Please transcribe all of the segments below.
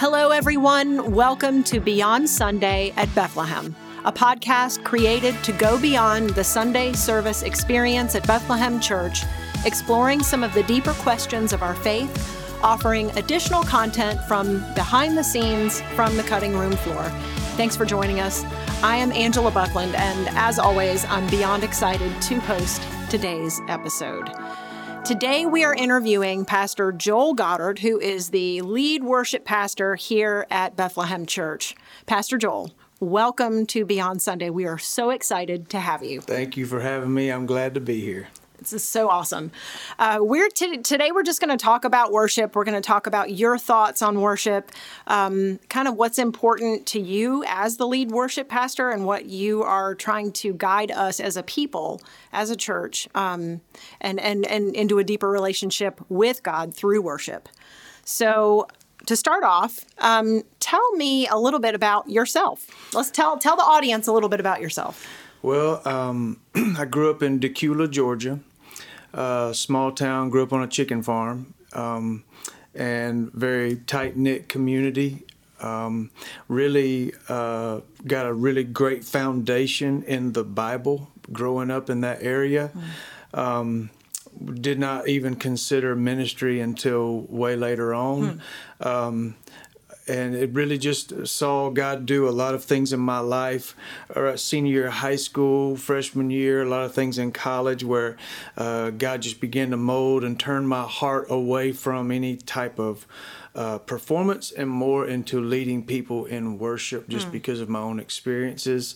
Hello, everyone. Welcome to Beyond Sunday at Bethlehem, a podcast created to go beyond the Sunday service experience at Bethlehem Church, exploring some of the deeper questions of our faith, offering additional content from behind the scenes from the cutting room floor. Thanks for joining us. I am Angela Buckland, and as always, I'm beyond excited to host today's episode. Today, we are interviewing Pastor Joel Goddard, who is the lead worship pastor here at Bethlehem Church. Pastor Joel, welcome to Beyond Sunday. We are so excited to have you. Thank you for having me. I'm glad to be here. This is so awesome. Uh, we're t- today. We're just going to talk about worship. We're going to talk about your thoughts on worship, um, kind of what's important to you as the lead worship pastor, and what you are trying to guide us as a people, as a church, um, and and and into a deeper relationship with God through worship. So to start off, um, tell me a little bit about yourself. Let's tell tell the audience a little bit about yourself. Well, um, I grew up in Dacula, Georgia uh, small town, grew up on a chicken farm, um, and very tight knit community. Um, really uh, got a really great foundation in the Bible growing up in that area. Mm. Um, did not even consider ministry until way later on. Mm and it really just saw God do a lot of things in my life. Uh, senior year of high school, freshman year, a lot of things in college where uh, God just began to mold and turn my heart away from any type of uh, performance and more into leading people in worship just mm. because of my own experiences.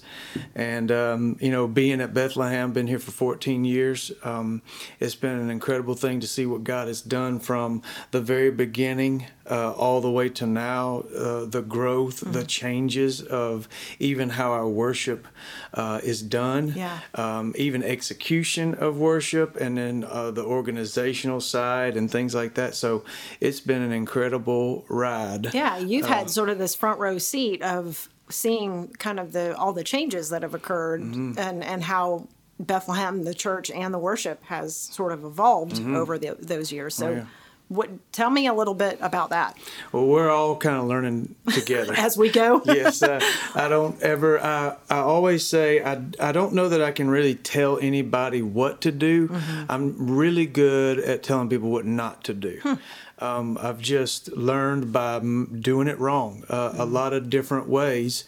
And, um, you know, being at Bethlehem, been here for 14 years, um, it's been an incredible thing to see what God has done from the very beginning uh, all the way to now, uh, the growth, mm-hmm. the changes of even how our worship uh, is done, yeah. um, even execution of worship, and then uh, the organizational side and things like that. So it's been an incredible ride. Yeah, you've had uh, sort of this front row seat of seeing kind of the all the changes that have occurred mm-hmm. and and how Bethlehem, the church, and the worship has sort of evolved mm-hmm. over the, those years. So. Oh, yeah what, tell me a little bit about that. Well, we're all kind of learning together as we go. yes, uh, I don't ever. I I always say I I don't know that I can really tell anybody what to do. Mm-hmm. I'm really good at telling people what not to do. Hmm. Um, I've just learned by doing it wrong uh, mm-hmm. a lot of different ways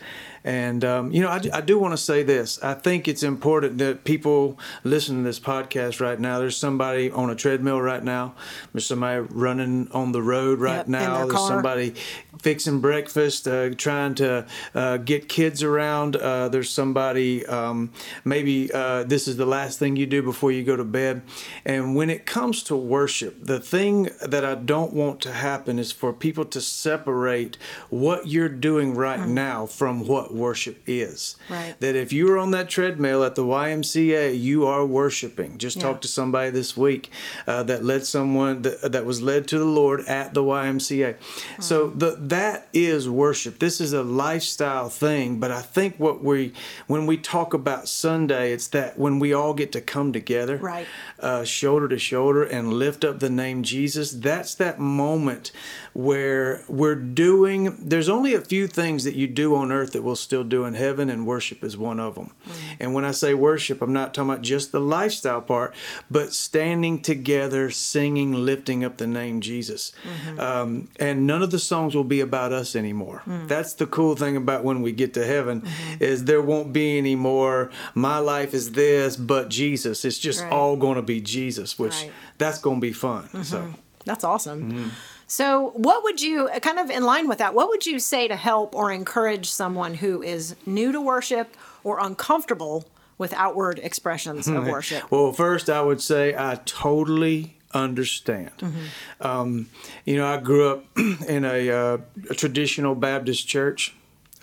and, um, you know, I, I do want to say this. I think it's important that people listen to this podcast right now. There's somebody on a treadmill right now. There's somebody running on the road right yep, now. There's somebody fixing breakfast, uh, trying to uh, get kids around. Uh, there's somebody, um, maybe uh, this is the last thing you do before you go to bed. And when it comes to worship, the thing that I don't want to happen is for people to separate what you're doing right mm. now from what worship is. Right. That if you're on that treadmill at the YMCA, you are worshiping. Just yeah. talk to somebody this week uh, that led someone that, that was led to the Lord at the YMCA. Mm-hmm. So the, that is worship. This is a lifestyle thing, but I think what we when we talk about Sunday, it's that when we all get to come together, right, uh, shoulder to shoulder, and lift up the name Jesus. That's that moment where we're doing. There's only a few things that you do on earth that will still do in heaven, and worship is one of them. Mm-hmm. And when I say worship, I'm not talking about just the lifestyle part, but standing together, singing, lifting up the name Jesus. Mm-hmm. Um, and none of the songs will be about us anymore. Mm-hmm. That's the cool thing about when we get to heaven, mm-hmm. is there won't be any more. My life is this, but Jesus. It's just right. all going to be Jesus, which right. that's going to be fun. So mm-hmm. that's awesome. So, what would you, kind of in line with that, what would you say to help or encourage someone who is new to worship or uncomfortable with outward expressions of worship? well, first, I would say I totally understand. Mm-hmm. Um, you know, I grew up in a, uh, a traditional Baptist church.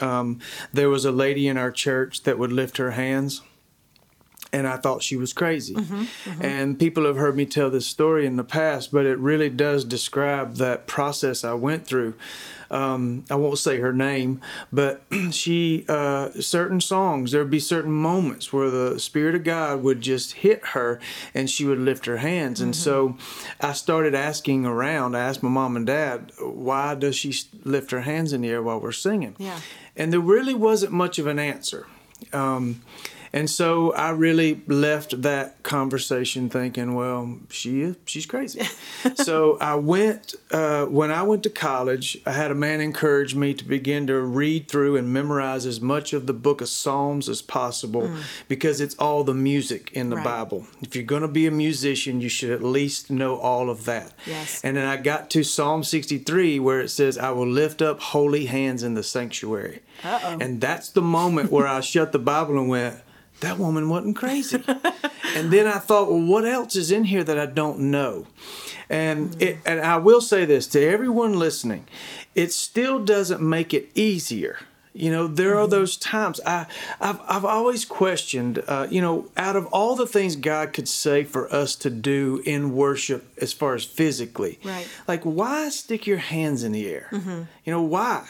Um, there was a lady in our church that would lift her hands and I thought she was crazy. And people have heard me tell this story in the past, but it really does describe that process I went through. Um, I won't say her name, but she, uh, certain songs, there'd be certain moments where the Spirit of God would just hit her and she would lift her hands. And so I started asking around. I asked my mom and dad, why does she lift her hands in the air while we're singing? Yeah. And there really wasn't much of an answer. Um, and so I really left that conversation thinking, well, she is, she's crazy. so I went, uh, when I went to college, I had a man encourage me to begin to read through and memorize as much of the book of Psalms as possible because it's all the music in the Right. Bible. If you're going to be a musician, you should at least know all of that. Yes. And then I got to Psalm 63 where it says, I will lift up holy hands in the sanctuary. Uh-oh. And that's the moment where I shut the Bible and went, that woman wasn't crazy. and then I thought, well, what else is in here that I don't know? And it, and I will say this to everyone listening, it still doesn't make it easier. You know, there are those times I, I've, I've always questioned, uh, you know, out of all the things God could say for us to do in worship as far as physically, Right. like why stick your hands in the air? You know, why?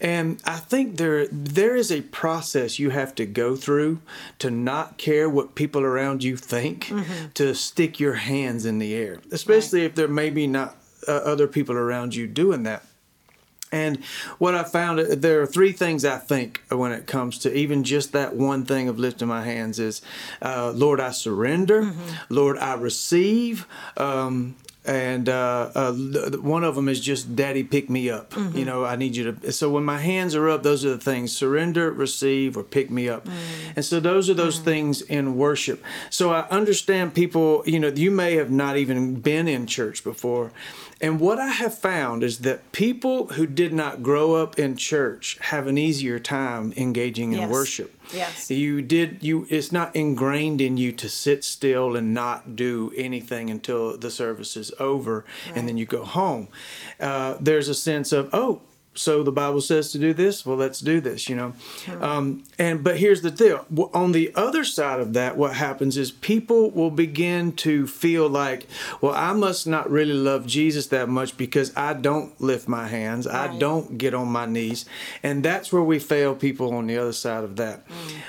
And I think there there is a process you have to go through to not care what people around you think, to stick your hands in the air, especially if there may be not uh, other people around you doing that. And what I found, uh, there are three things I think when it comes to even just that one thing of lifting my hands is, uh, Lord, I surrender. Lord, I receive. Um, and uh, uh, one of them is just daddy pick me up. You know i need you to so when my hands are up those are the things surrender receive or pick me up. And so those are those things in worship. So i understand people you know you may have not even been in church before and what i have found is that people who did not grow up in church have an easier time engaging in Yes. worship Yes. you did you it's not ingrained in you to sit still and not do anything until the service is over and then you go home uh, there's a sense of oh so the bible says to do this well let's do this you know. Um, and but here's the deal. On the other side of that what happens is people will begin to feel like well i must not really love jesus that much because i don't lift my hands. I don't get on my knees. And that's where we fail people on the other side of that.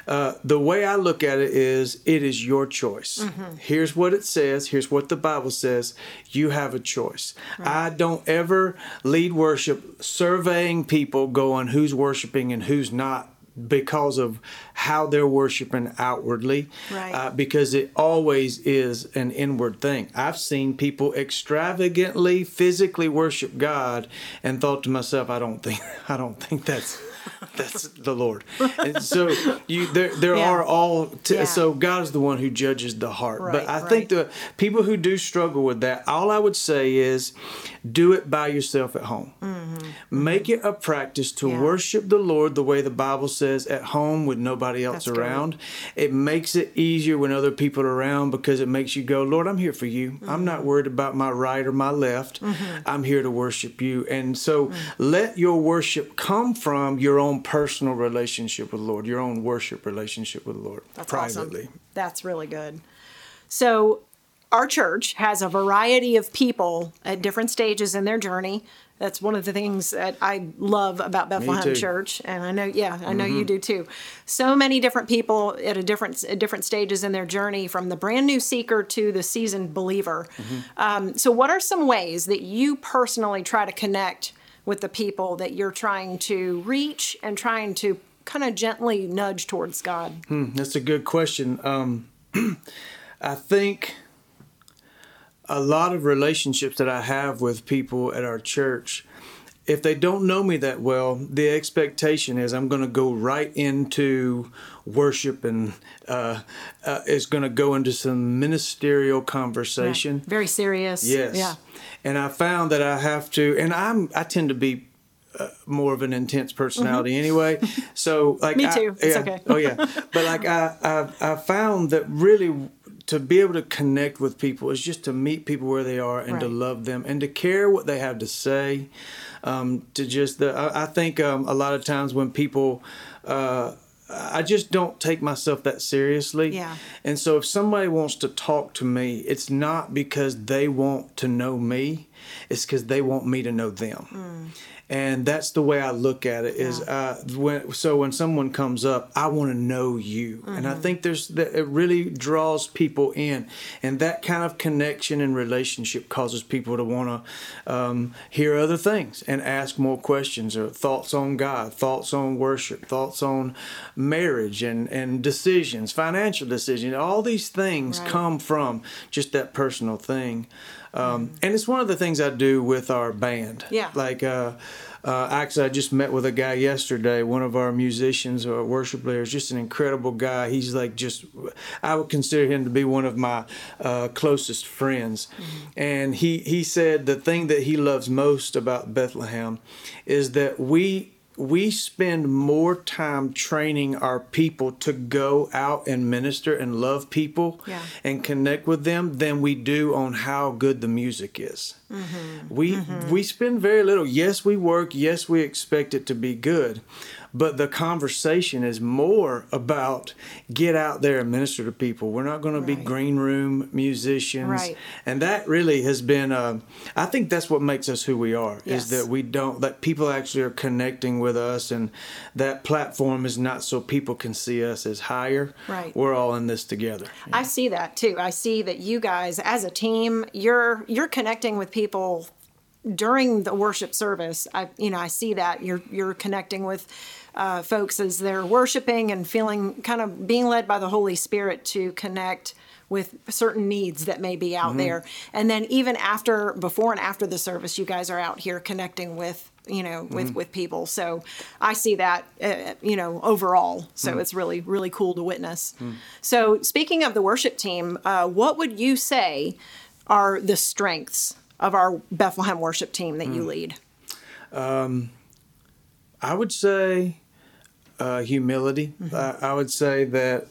Uh, the way i look at it is it is your choice. Here's what it says. Here's what the bible says. You have a choice. I don't ever lead worship surveying people going who's worshiping and who's not because of how they're worshiping outwardly Right. uh, because it always is an inward thing. I've seen people extravagantly physically worship God and thought to myself, I don't think I don't think that's that's the Lord. And so you there there Yeah. are all t- Yeah. so God is the one who judges the heart. Right, but I right. think the people who do struggle with that, all I would say is do it by yourself at home. Make it a practice to Mm-hmm. Yeah. worship the Lord the way the Bible says at home with nobody else That's good. around. It makes it easier when other people are around because it makes you go, Lord, I'm here for you. I'm Mm-hmm. not worried about my right or my left. I'm here to worship you. And so Mm. let your worship come from your own personal relationship with the Lord, your own worship relationship with the Lord That's privately. awesome. That's really good. So, our church has a variety of people at different stages in their journey. That's one of the things that I love about Bethlehem. Church, and I know, yeah, I know you do too. So many different people at a different at different stages in their journey, from the brand new seeker to the seasoned believer. Um, so, what are some ways that you personally try to connect with the people that you're trying to reach and trying to kind of gently nudge towards God? That's a good question. Um, I think a lot of relationships that I have with people at our church, if they don't know me that well, the expectation is I'm going to go right into worship and uh, uh, is going to go into some ministerial conversation. Very serious. Yes. Yeah. And I found that I have to, and I'm I tend to be uh, more of an intense personality anyway. So like Mm-hmm. Me I- too. It's yeah. okay. oh yeah. But like I, I I found that really to be able to connect with people is just to meet people where they are and to love them and to care what they have to say. Um, to just the I, I think um, a lot of times when people uh, I just don't take myself that seriously. Yeah. And so if somebody wants to talk to me, it's not because they want to know me, it's because they want me to know them. Mm. And that's the way I look at it. Is uh, when so when someone comes up, I want to know you, and I think there's that it really draws people in, and that kind of connection and relationship causes people to want to um, hear other things and ask more questions or thoughts on God, thoughts on worship, thoughts on marriage and and decisions, financial decisions. All these things Right. come from just that personal thing. Um, And it's one of the things I do with our band. Yeah. Like, uh, uh, actually, I just met with a guy yesterday, one of our musicians or worship leaders, just an incredible guy. He's like just, I would consider him to be one of my uh, closest friends. And he, he said the thing that he loves most about Bethlehem is that we we spend more time training our people to go out and minister and love people Yeah. and connect with them than we do on how good the music is. Mm-hmm. We mm-hmm. we spend very little. Yes, we work. Yes, we expect it to be good, but the conversation is more about get out there and minister to people. We're not going to be green room musicians, Right. and that really has been. Uh, I think that's what makes us who we are. Yes. Is that we don't that people actually are connecting with us, and that platform is not so people can see us as higher. Right. We're all in this together. I see that too. I see that you guys as a team, you're you're connecting with people during the worship service. I you know, I see that you're you're connecting with uh, folks as they're worshiping and feeling kind of being led by the Holy Spirit to connect with certain needs that may be out there. And then even after before and after the service, you guys are out here connecting with you know with with people. So i see that uh, you know overall. So it's really really cool to witness. So speaking of the worship team uh, what would you say are the strengths of our bethlehem worship team that you lead I would say uh, humility. Mm-hmm. I, I would say that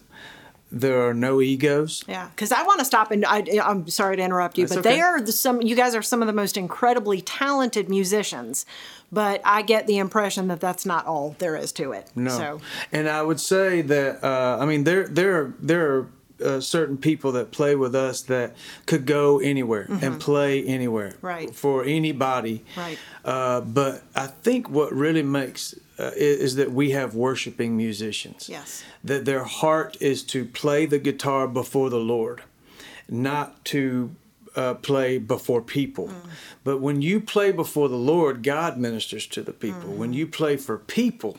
there are no egos. yeah because i want to stop and I, i'm sorry to interrupt you That's but they are the, some you guys are some of the most incredibly talented musicians but i get the impression that that's not all there is to it No. so And I would say that uh, I mean there there are, there are uh, certain people that play with us that could go anywhere and play anywhere Mm-hmm. Right. for anybody. Right. Uh, but I think what really makes uh, is, is that we have worshiping musicians. Yes. That their heart is to play the guitar before the Lord, not to uh, play before people. Mm. But when you play before the Lord, God ministers to the people. Mm. When you play for people,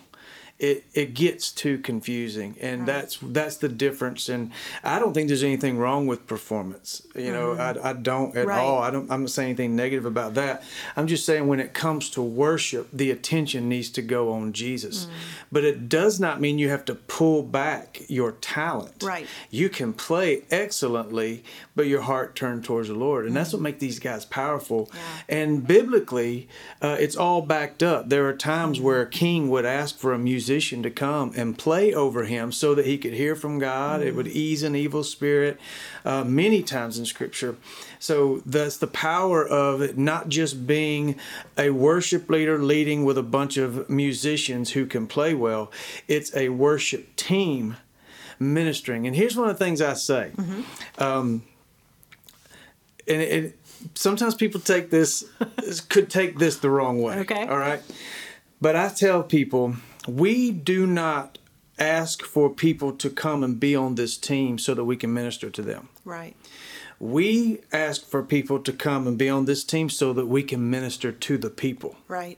it, it gets too confusing. And that's that's the difference. And I don't think there's anything wrong with performance. You know I, I don't at Mm. Right. all. I don't I'm not saying anything negative about that. I'm just saying when it comes to worship the attention needs to go on Jesus. Mm. but it does not mean you have to pull back your talent. Right. you can play excellently but your heart turned towards the Lord. And that's what makes these guys powerful. Yeah. and biblically uh, it's all backed up. There are times where a king would ask for a musician to come and play over him so that he could hear from God. It would ease an evil spirit uh, many times in scripture. So that's the power of it not just being a worship leader leading with a bunch of musicians who can play well. It's a worship team ministering. And here's one of the things i say. Um, and it, it sometimes people take this could take this the wrong way Okay. all right? But i tell people we do not ask for people to come and be on this team so that we can minister to them right we ask for people to come and be on this team so that we can minister to the people right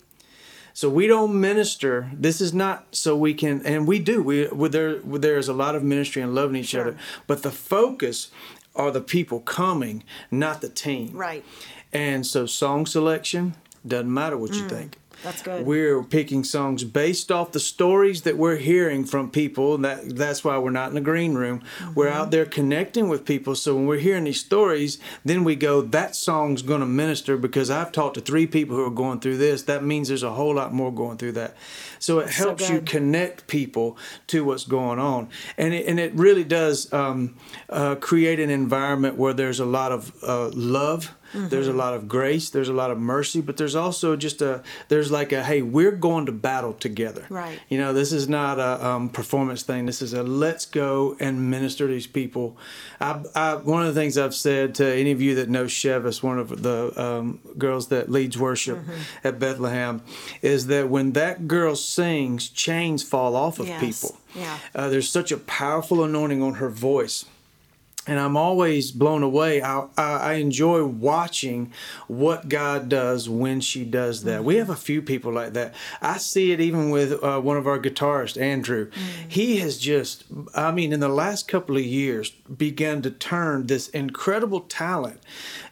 so we don't minister. This is not so we can, and we do. We we- there there's a lot of ministry and loving each Sure. other, but the focus are the people coming, not the team. right And so song selection doesn't matter what you mm. think. That's good We're picking songs based off the stories that we're hearing from people. And that that's why we're not in a green room. We're Mm-hmm. out there connecting with people. So when we're hearing these stories, then we go, that song's going to minister because I've talked to three people who are going through this. That means there's a whole lot more going through that. So it so helps you connect people to what's going on, and it, and it really does um, uh, create an environment where there's a lot of uh, love There's a lot of grace. There's a lot of mercy, but there's also just a there's like a hey, we're going to battle together. Right. You know, this is not a um, performance thing. This is a let's go and minister to these people. I, I, one of the things I've said to any of you that know Chevis, one of the um, girls that leads worship at Bethlehem, is that when that girl sings, chains fall off of Yes. people. Yeah. Uh, there's such a powerful anointing on her voice. And I'm always blown away. I, I, enjoy watching what God does when she does that. We have a few people like that. I see it even with uh, one of our guitarists, Andrew. He has just, I mean, in the last couple of years, begun to turn this incredible talent,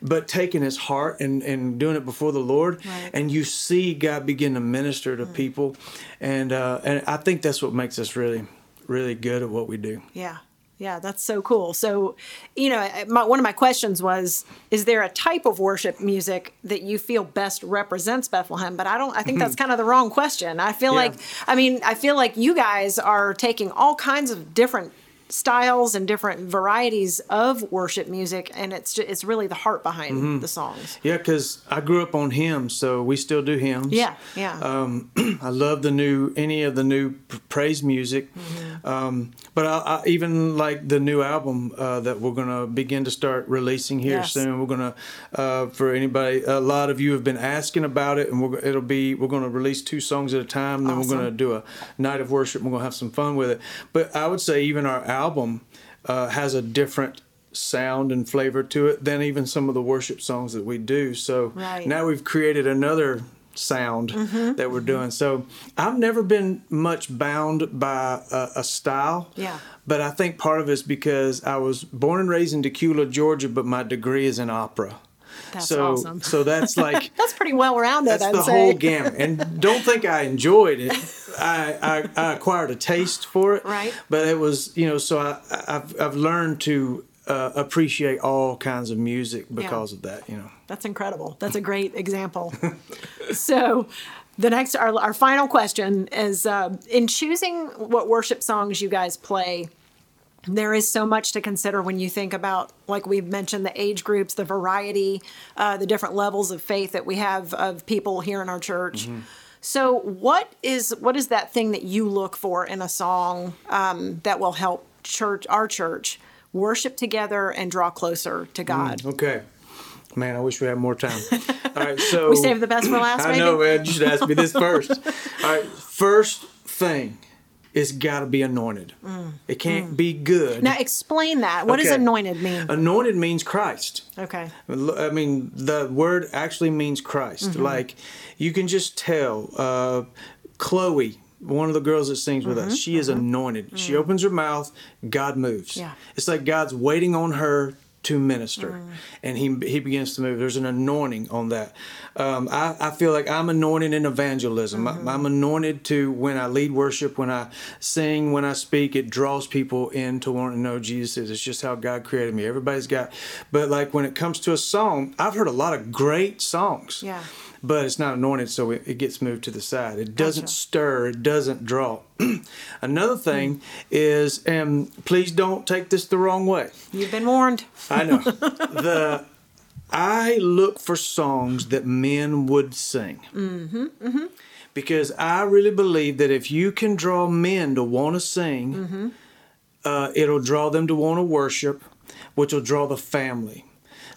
but taking his heart and, and doing it before the Lord. Right. And you see God begin to minister to people. And, uh, and I think that's what makes us really, really good at what we do. Yeah. Yeah, that's so cool. So, you know, my, one of my questions was Is there a type of worship music that you feel best represents Bethlehem? But I don't, I think that's kind of the wrong question. I feel Mm-hmm. Yeah. like, I mean, I feel like you guys are taking all kinds of different styles and different varieties of worship music, and it's ju- it's really the heart behind Mm-hmm. the songs. Yeah, because I grew up on hymns, so we still do hymns. Yeah, yeah. Um, I love the new any of the new praise music, Mm-hmm. um, but I, I even like the new album uh, that we're gonna begin to start releasing here Yes. soon. We're gonna uh, for anybody, a lot of you have been asking about it, and we're, it'll be we're gonna release two songs at a time. Then we're gonna do a night of worship. We're gonna have some fun with it. But I would say even our album uh, has a different sound and flavor to it than even some of the worship songs that we do. So Right. now we've created another sound Mm-hmm. that we're doing. So I've never been much bound by a, a style. Yeah. But I think part of it's because I was born and raised in Dacula, Georgia, but my degree is in opera. That's so, awesome. So that's like That's pretty well rounded, that's I'd the say. whole gamut. And don't think I enjoyed it. I, I, I acquired a taste for it. Right. But it was, you know, so I, I've, I've learned to uh, appreciate all kinds of music because of that, you know. That's incredible. That's a great example. so, the next, our, our final question is uh, in choosing what worship songs you guys play, there is so much to consider when you think about, like we've mentioned, the age groups, the variety, uh, the different levels of faith that we have of people here in our church. So, what is what is that thing that you look for in a song um, that will help church, our church, worship together and draw closer to God? Okay. Man, I wish we had more time. All right, so We saved the best for last, I maybe? know, man. You should ask me this first. All right, first thing, it's got to be anointed. It can't be good. Mm. Now explain that. What does anointed mean? Anointed means Christ. Okay. I mean, the word actually means Christ. Mm-hmm. Like, you can just tell. Uh, Chloe, one of the girls that sings with us, she is anointed. She opens her mouth, God moves. Mm-hmm. Yeah. It's like God's waiting on her to minister, Mm. and he he begins to move. There's an anointing on that. Um, I, I feel like I'm anointed in evangelism. Mm-hmm. I, I'm anointed to when I lead worship, when I sing, when I speak. It draws people in to want to know Jesus. It's just how God created me. Everybody's got, but like when it comes to a song, I've heard a lot of great songs. Yeah. But it's not anointed, so it, it gets moved to the side. It doesn't Gotcha. stir. It doesn't draw. Another thing is, and please don't take this the wrong way. You've been warned. I know. the I look for songs that men would sing. Mm-hmm, Because I really believe that if you can draw men to want to sing, Mm-hmm. uh, it'll draw them to want to worship, which will draw the family.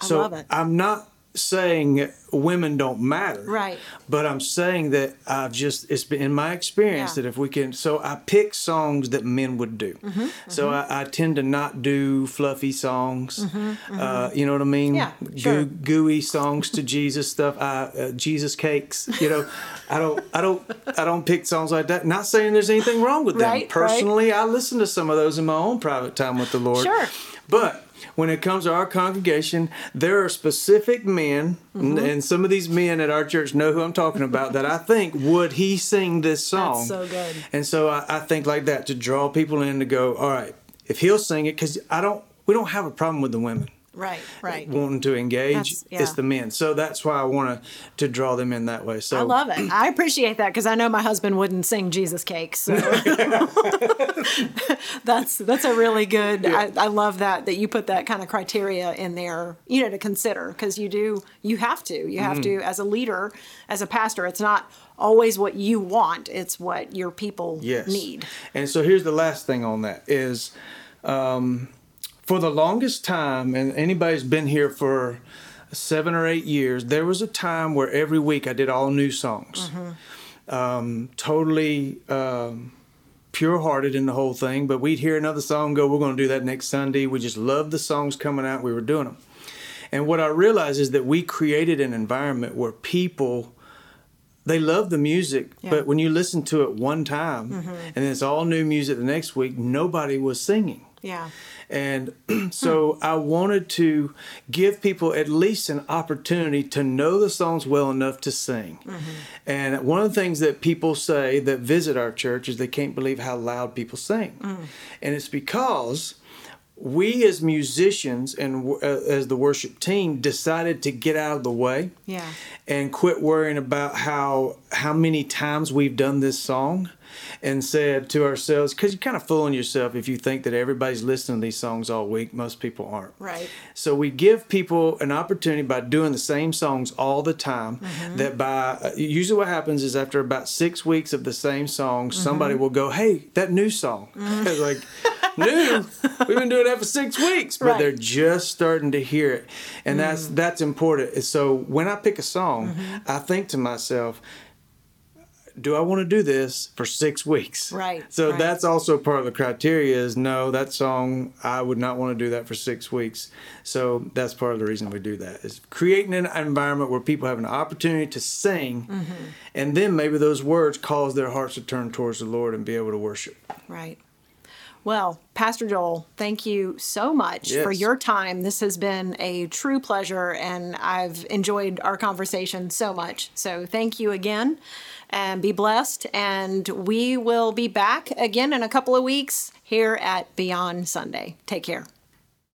so love it. I'm not saying women don't matter. Right. But I'm saying that I've just it's been in my experience Yeah. that if we can so I pick songs that men would do. Mm-hmm, So I, I tend to not do fluffy songs. Uh, you know what I mean? Mm-hmm, Yeah, sure. Goo- gooey songs to Jesus stuff. I, uh, Jesus cakes. You know, I don't I don't I don't pick songs like that. Not saying there's anything wrong with them. Right, right. Personally, I listen to some of those in my own private time with the Lord. Sure. But when it comes to our congregation, there are specific men, Mm-hmm. and- some of these men at our church know who I'm talking about, that I think, would he sing this song? so good. And so I, I think like that to draw people in to go, all right, if he'll sing it, because I don't, we don't have a problem with the women. Right, right. wanting to engage. Yeah. It's the men. So that's why I want to to draw them in that way. So I love it. I appreciate that because I know my husband wouldn't sing Jesus cakes. So that's that's a really good. I, I love that that you put that kind of criteria in there. You know to consider because you do you have to you have Mm-hmm. to as a leader as a pastor. It's not always what you want. It's what your people yes. need. And so here's the last thing on that is um, for the longest time, and anybody's been here for seven or eight years, there was a time where every week I did all new songs. Um, totally um, pure hearted in the whole thing, but we'd hear another song go, We're going to do that next Sunday. We just loved the songs coming out, we were doing them. And what I realized is that we created an environment where people they love the music, Yeah. but when you listen to it one time and it's all new music the next week, nobody was singing. Yeah. And so I wanted to give people at least an opportunity to know the songs well enough to sing. And one of the things that people say that visit our church is they can't believe how loud people sing. And it's because we as musicians and uh, as the worship team decided to get out of the way Yeah. and quit worrying about how how many times we've done this song and said to ourselves because you're kind of fooling yourself if you think that everybody's listening to these songs all week. Most people aren't. Right. so we give people an opportunity by doing the same songs all the time mm-hmm. that by uh, usually what happens is after about six weeks of the same song mm-hmm. somebody will go hey that new song. Mm-hmm. It's like new? We've been doing that for six weeks. But Right. they're just starting to hear it. And that's mm. that's important. So when i pick a song i think to myself do I want to do this for six weeks? Right, So right. that's also part of the criteria is no, that song, I would not want to do that for six weeks. So that's part of the reason we do that is creating an environment where people have an opportunity to sing Mm-hmm. and then maybe those words cause their hearts to turn towards the Lord and be able to worship. Right. Well, Pastor Joel, thank you so much for your time. This has been a true pleasure, and I've enjoyed our conversation so much. So, thank you again, and be blessed. And we will be back again in a couple of weeks here at Beyond Sunday. Take care.